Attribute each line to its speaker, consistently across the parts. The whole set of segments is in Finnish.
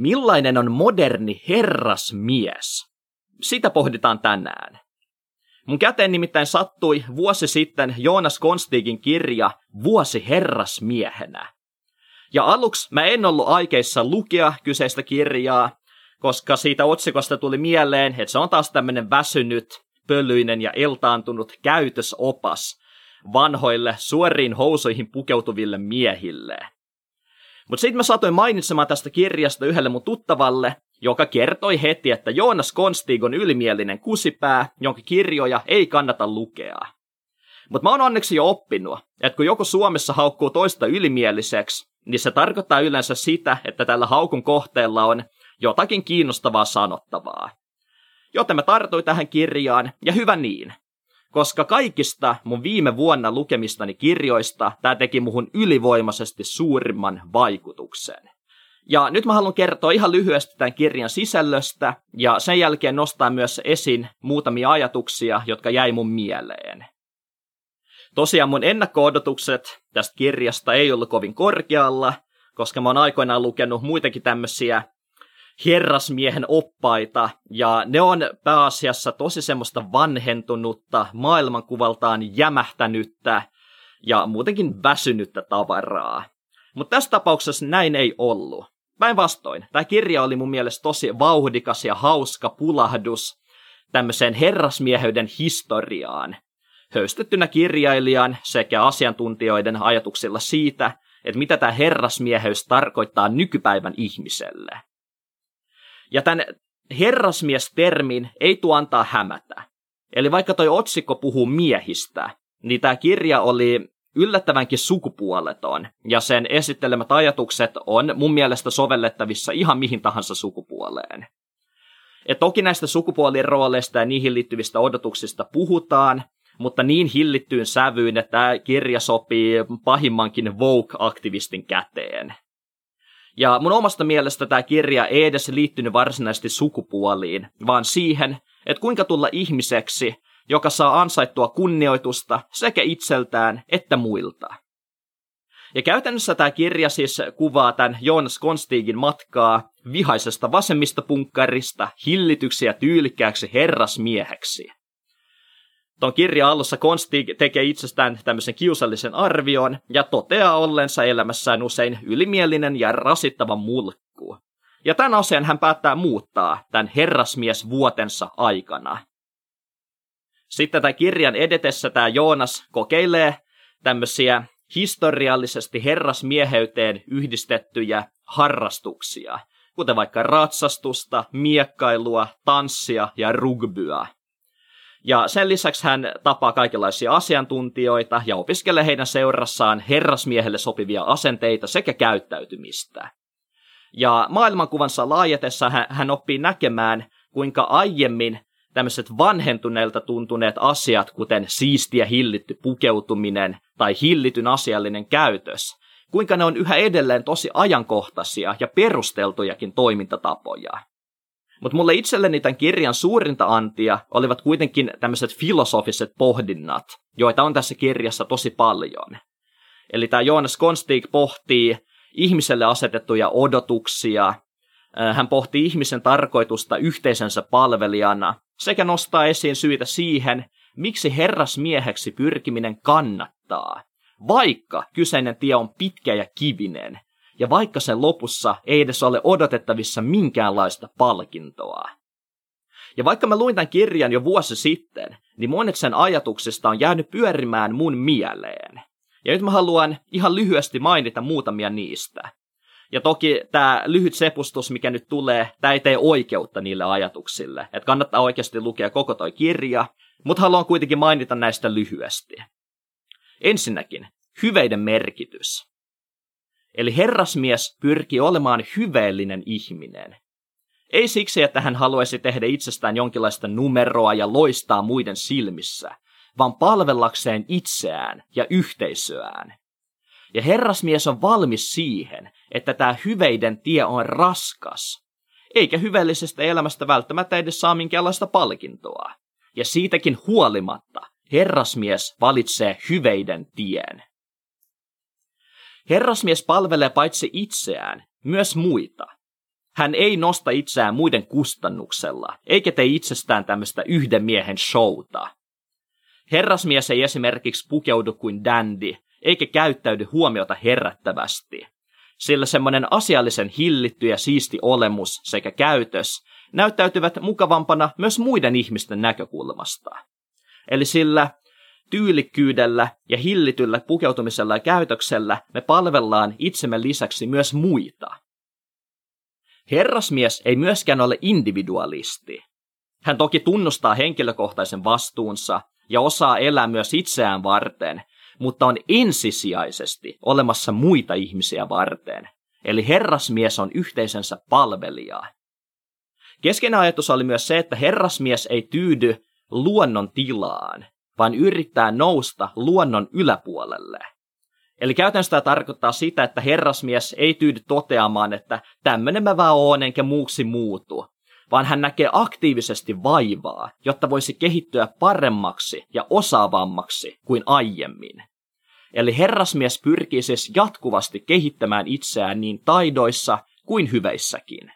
Speaker 1: Millainen on moderni herrasmies? Sitä pohditaan tänään. Mun käteen nimittäin sattui vuosi sitten Joonas Konstigin kirja Vuosi herrasmiehenä. Ja aluksi mä en ollut aikeissa lukea kyseistä kirjaa, koska siitä otsikosta tuli mieleen, että se on taas tämmöinen väsynyt, pölyinen ja eltaantunut käytösopas vanhoille suoriin housuihin pukeutuville miehille. Mutta sitten mä satoin mainitsemaan tästä kirjasta yhdelle mun tuttavalle, joka kertoi heti, että Joonas Konstig on ylimielinen kusipää, jonka kirjoja ei kannata lukea. Mutta mä oon onneksi jo oppinut, että kun joku Suomessa haukkuu toista ylimieliseksi, niin se tarkoittaa yleensä sitä, että tällä haukun kohteella on jotakin kiinnostavaa sanottavaa. Joten mä tartuin tähän kirjaan, ja hyvä niin. Koska kaikista mun viime vuonna lukemistani kirjoista tämä teki muhun ylivoimaisesti suurimman vaikutuksen. Ja nyt mä haluan kertoa ihan lyhyesti tämän kirjan sisällöstä, ja sen jälkeen nostaa myös esiin muutamia ajatuksia, jotka jäi mun mieleen. Tosiaan mun ennakko-odotukset tästä kirjasta ei ollut kovin korkealla, koska mä oon aikoinaan lukenut muitakin tämmöisiä herrasmiehen oppaita, ja ne on pääasiassa tosi semmoista vanhentunutta, maailmankuvaltaan jämähtänyttä ja muutenkin väsynyttä tavaraa. Mutta tässä tapauksessa näin ei ollut. Päinvastoin, tämä kirja oli mun mielestä tosi vauhdikas ja hauska pulahdus tämmöiseen herrasmieheyden historiaan, höystettynä kirjailijan sekä asiantuntijoiden ajatuksilla siitä, että mitä tämä herrasmieheys tarkoittaa nykypäivän ihmiselle. Ja tämän herrasmies-termin ei tuo antaa hämätä. Eli vaikka toi otsikko puhuu miehistä, niin tämä kirja oli yllättävänkin sukupuoleton, ja sen esittelemät ajatukset on mun mielestä sovellettavissa ihan mihin tahansa sukupuoleen. Et toki näistä sukupuolien rooleista ja niihin liittyvistä odotuksista puhutaan, mutta niin hillittyyn sävyyn, että tämä kirja sopii pahimmankin Vogue-aktivistin käteen. Ja mun omasta mielestä tämä kirja ei edes liittynyt varsinaisesti sukupuoliin, vaan siihen, että kuinka tulla ihmiseksi, joka saa ansaittua kunnioitusta sekä itseltään että muilta. Ja käytännössä tämä kirja siis kuvaa tämän Jonas Konstigin matkaa vihaisesta vasemmistopunkkarista hillityksi ja tyylikkääksi herrasmieheksi. Tuon kirjan alussa Konstig tekee itsestään tämmöisen kiusallisen arvion ja toteaa ollensa elämässään usein ylimielinen ja rasittava mulkku. Ja tämän asian hän päättää muuttaa tämän herrasmies vuotensa aikana. Sitten tämän kirjan edetessä tämä Joonas kokeilee tämmöisiä historiallisesti herrasmieheyteen yhdistettyjä harrastuksia, kuten vaikka ratsastusta, miekkailua, tanssia ja rugbyä. Ja sen lisäksi hän tapaa kaikenlaisia asiantuntijoita ja opiskelee heidän seurassaan herrasmiehelle sopivia asenteita sekä käyttäytymistä. Ja maailmankuvansa laajetessa hän, oppii näkemään, kuinka aiemmin tämmöiset vanhentuneilta tuntuneet asiat, kuten siistiä hillitty pukeutuminen tai hillityn asiallinen käytös, kuinka ne on yhä edelleen tosi ajankohtaisia ja perusteltujakin toimintatapoja. Mutta mulle itselleni tämän kirjan suurinta antia olivat kuitenkin tämmöiset filosofiset pohdinnat, joita on tässä kirjassa tosi paljon. Eli tämä Jonas Konstig pohtii ihmiselle asetettuja odotuksia, hän pohtii ihmisen tarkoitusta yhteisensä palvelijana sekä nostaa esiin syitä siihen, miksi herrasmieheksi pyrkiminen kannattaa, vaikka kyseinen tie on pitkä ja kivinen, ja vaikka sen lopussa ei edes ole odotettavissa minkäänlaista palkintoa. Ja vaikka mä luin tämän kirjan jo vuosi sitten, niin monet sen ajatuksista on jäänyt pyörimään mun mieleen. Ja nyt mä haluan ihan lyhyesti mainita muutamia niistä. Ja toki tämä lyhyt sepustus, mikä nyt tulee, tämä ei tee oikeutta niille ajatuksille. Että kannattaa oikeasti lukea koko toi kirja, mutta haluan kuitenkin mainita näistä lyhyesti. Ensinnäkin, hyveiden merkitys. Eli herrasmies pyrki olemaan hyveellinen ihminen. Ei siksi, että hän haluaisi tehdä itsestään jonkinlaista numeroa ja loistaa muiden silmissä, vaan palvellakseen itseään ja yhteisöään. Ja herrasmies on valmis siihen, että tämä hyveiden tie on raskas, eikä hyveellisestä elämästä välttämättä edes saa minkäänlaista palkintoa. Ja siitäkin huolimatta herrasmies valitsee hyveiden tien. Herrasmies palvelee paitsi itseään, myös muita. Hän ei nosta itseään muiden kustannuksella, eikä tee itsestään tämmöistä yhden miehen showta. Herrasmies ei esimerkiksi pukeudu kuin dandy, eikä käyttäydy huomiota herättävästi. Sillä semmoinen asiallisen hillitty ja siisti olemus sekä käytös näyttäytyvät mukavampana myös muiden ihmisten näkökulmasta. Eli sillä tyylikkyydellä ja hillityllä pukeutumisella ja käytöksellä me palvellaan itsemme lisäksi myös muita. Herrasmies ei myöskään ole individualisti. Hän toki tunnustaa henkilökohtaisen vastuunsa ja osaa elää myös itseään varten, mutta on ensisijaisesti olemassa muita ihmisiä varten. Eli herrasmies on yhteisensä palvelija. Keskeinen ajatus oli myös se, että herrasmies ei tyydy luonnon tilaan, vaan yrittää nousta luonnon yläpuolelle. Eli käytännössä tämä tarkoittaa sitä, että herrasmies ei tyydy toteamaan, että tämmöinen mä vaan oon enkä muuksi muutu, vaan hän näkee aktiivisesti vaivaa, jotta voisi kehittyä paremmaksi ja osaavammaksi kuin aiemmin. Eli herrasmies pyrkii siis jatkuvasti kehittämään itseään niin taidoissa kuin hyveissäkin.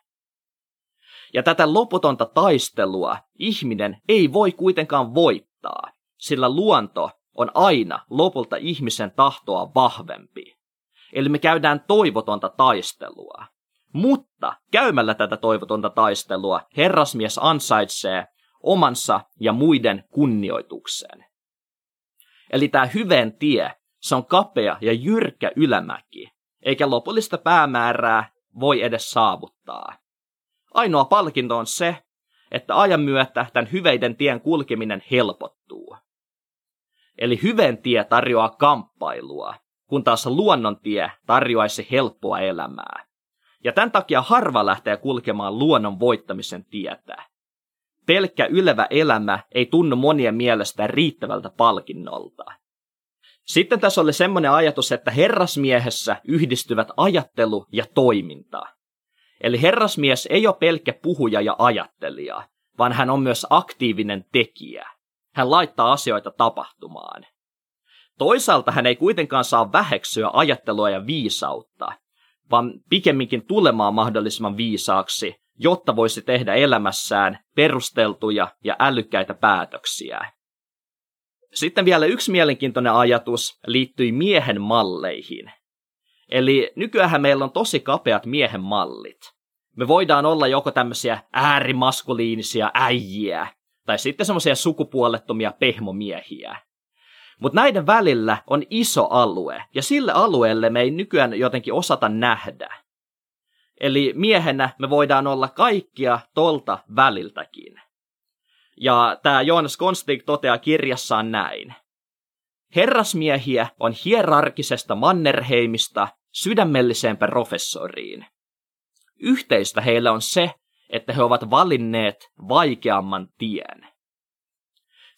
Speaker 1: Ja tätä loputonta taistelua ihminen ei voi kuitenkaan voittaa, sillä luonto on aina lopulta ihmisen tahtoa vahvempi. Eli me käydään toivotonta taistelua. Mutta käymällä tätä toivotonta taistelua herrasmies ansaitsee omansa ja muiden kunnioituksen. Eli tämä hyvän tie, se on kapea ja jyrkkä ylämäki, eikä lopullista päämäärää voi edes saavuttaa. Ainoa palkinto on se, että ajan myötä tämän hyveiden tien kulkeminen helpottuu. Eli hyvän tie tarjoaa kamppailua, kun taas luonnontie tarjoaisi helppoa elämää. Ja tämän takia harva lähtee kulkemaan luonnon voittamisen tietä. Pelkkä ylevä elämä ei tunnu monien mielestä riittävältä palkinnolta. Sitten tässä oli semmoinen ajatus, että herrasmiehessä yhdistyvät ajattelu ja toiminta. Eli herrasmies ei ole pelkkä puhuja ja ajattelija, vaan hän on myös aktiivinen tekijä. Hän laittaa asioita tapahtumaan. Toisaalta hän ei kuitenkaan saa väheksyä ajattelua ja viisautta, vaan pikemminkin tulemaan mahdollisimman viisaaksi, jotta voisi tehdä elämässään perusteltuja ja älykkäitä päätöksiä. Sitten vielä yksi mielenkiintoinen ajatus liittyi miehen malleihin. Eli nykyään meillä on tosi kapeat miehen mallit. Me voidaan olla joko tämmöisiä äärimaskuliinisia äijiä, tai sitten semmoisia sukupuolettomia pehmomiehiä. Mutta näiden välillä on iso alue, ja sille alueelle me ei nykyään jotenkin osata nähdä. Eli miehenä me voidaan olla kaikkia tolta väliltäkin. Ja tämä Jonas Konstig toteaa kirjassaan näin. Herrasmiehiä on hierarkisesta Mannerheimista sydämelliseen professoriin. Yhteistä heillä on se, että he ovat valinneet vaikeamman tien.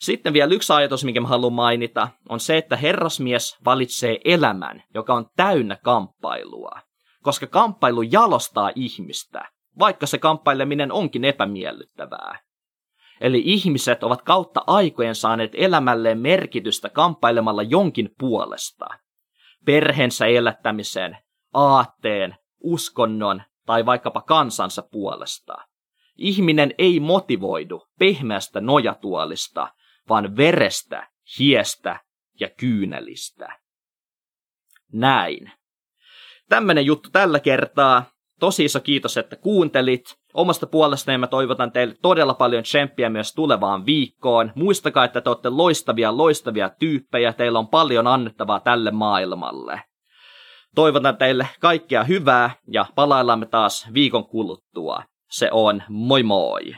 Speaker 1: Sitten vielä yksi ajatus, minkä mä haluan mainita, on se, että herrasmies valitsee elämän, joka on täynnä kamppailua. Koska kamppailu jalostaa ihmistä, vaikka se kamppaileminen onkin epämiellyttävää. Eli ihmiset ovat kautta aikojen saaneet elämälleen merkitystä kamppailemalla jonkin puolesta. Perheensä elättämisen, aatteen, uskonnon tai vaikkapa kansansa puolesta. Ihminen ei motivoidu pehmeästä nojatuolista, vaan verestä, hiestä ja kyynelistä. Näin. Tämmönen juttu tällä kertaa. Tosi iso kiitos, että kuuntelit. Omasta puolestani mä toivotan teille todella paljon tsemppiä myös tulevaan viikkoon. Muistakaa, että te olette loistavia, loistavia tyyppejä. Teillä on paljon annettavaa tälle maailmalle. Toivotan teille kaikkea hyvää ja palaillamme taas viikon kuluttua. Se on moi moi!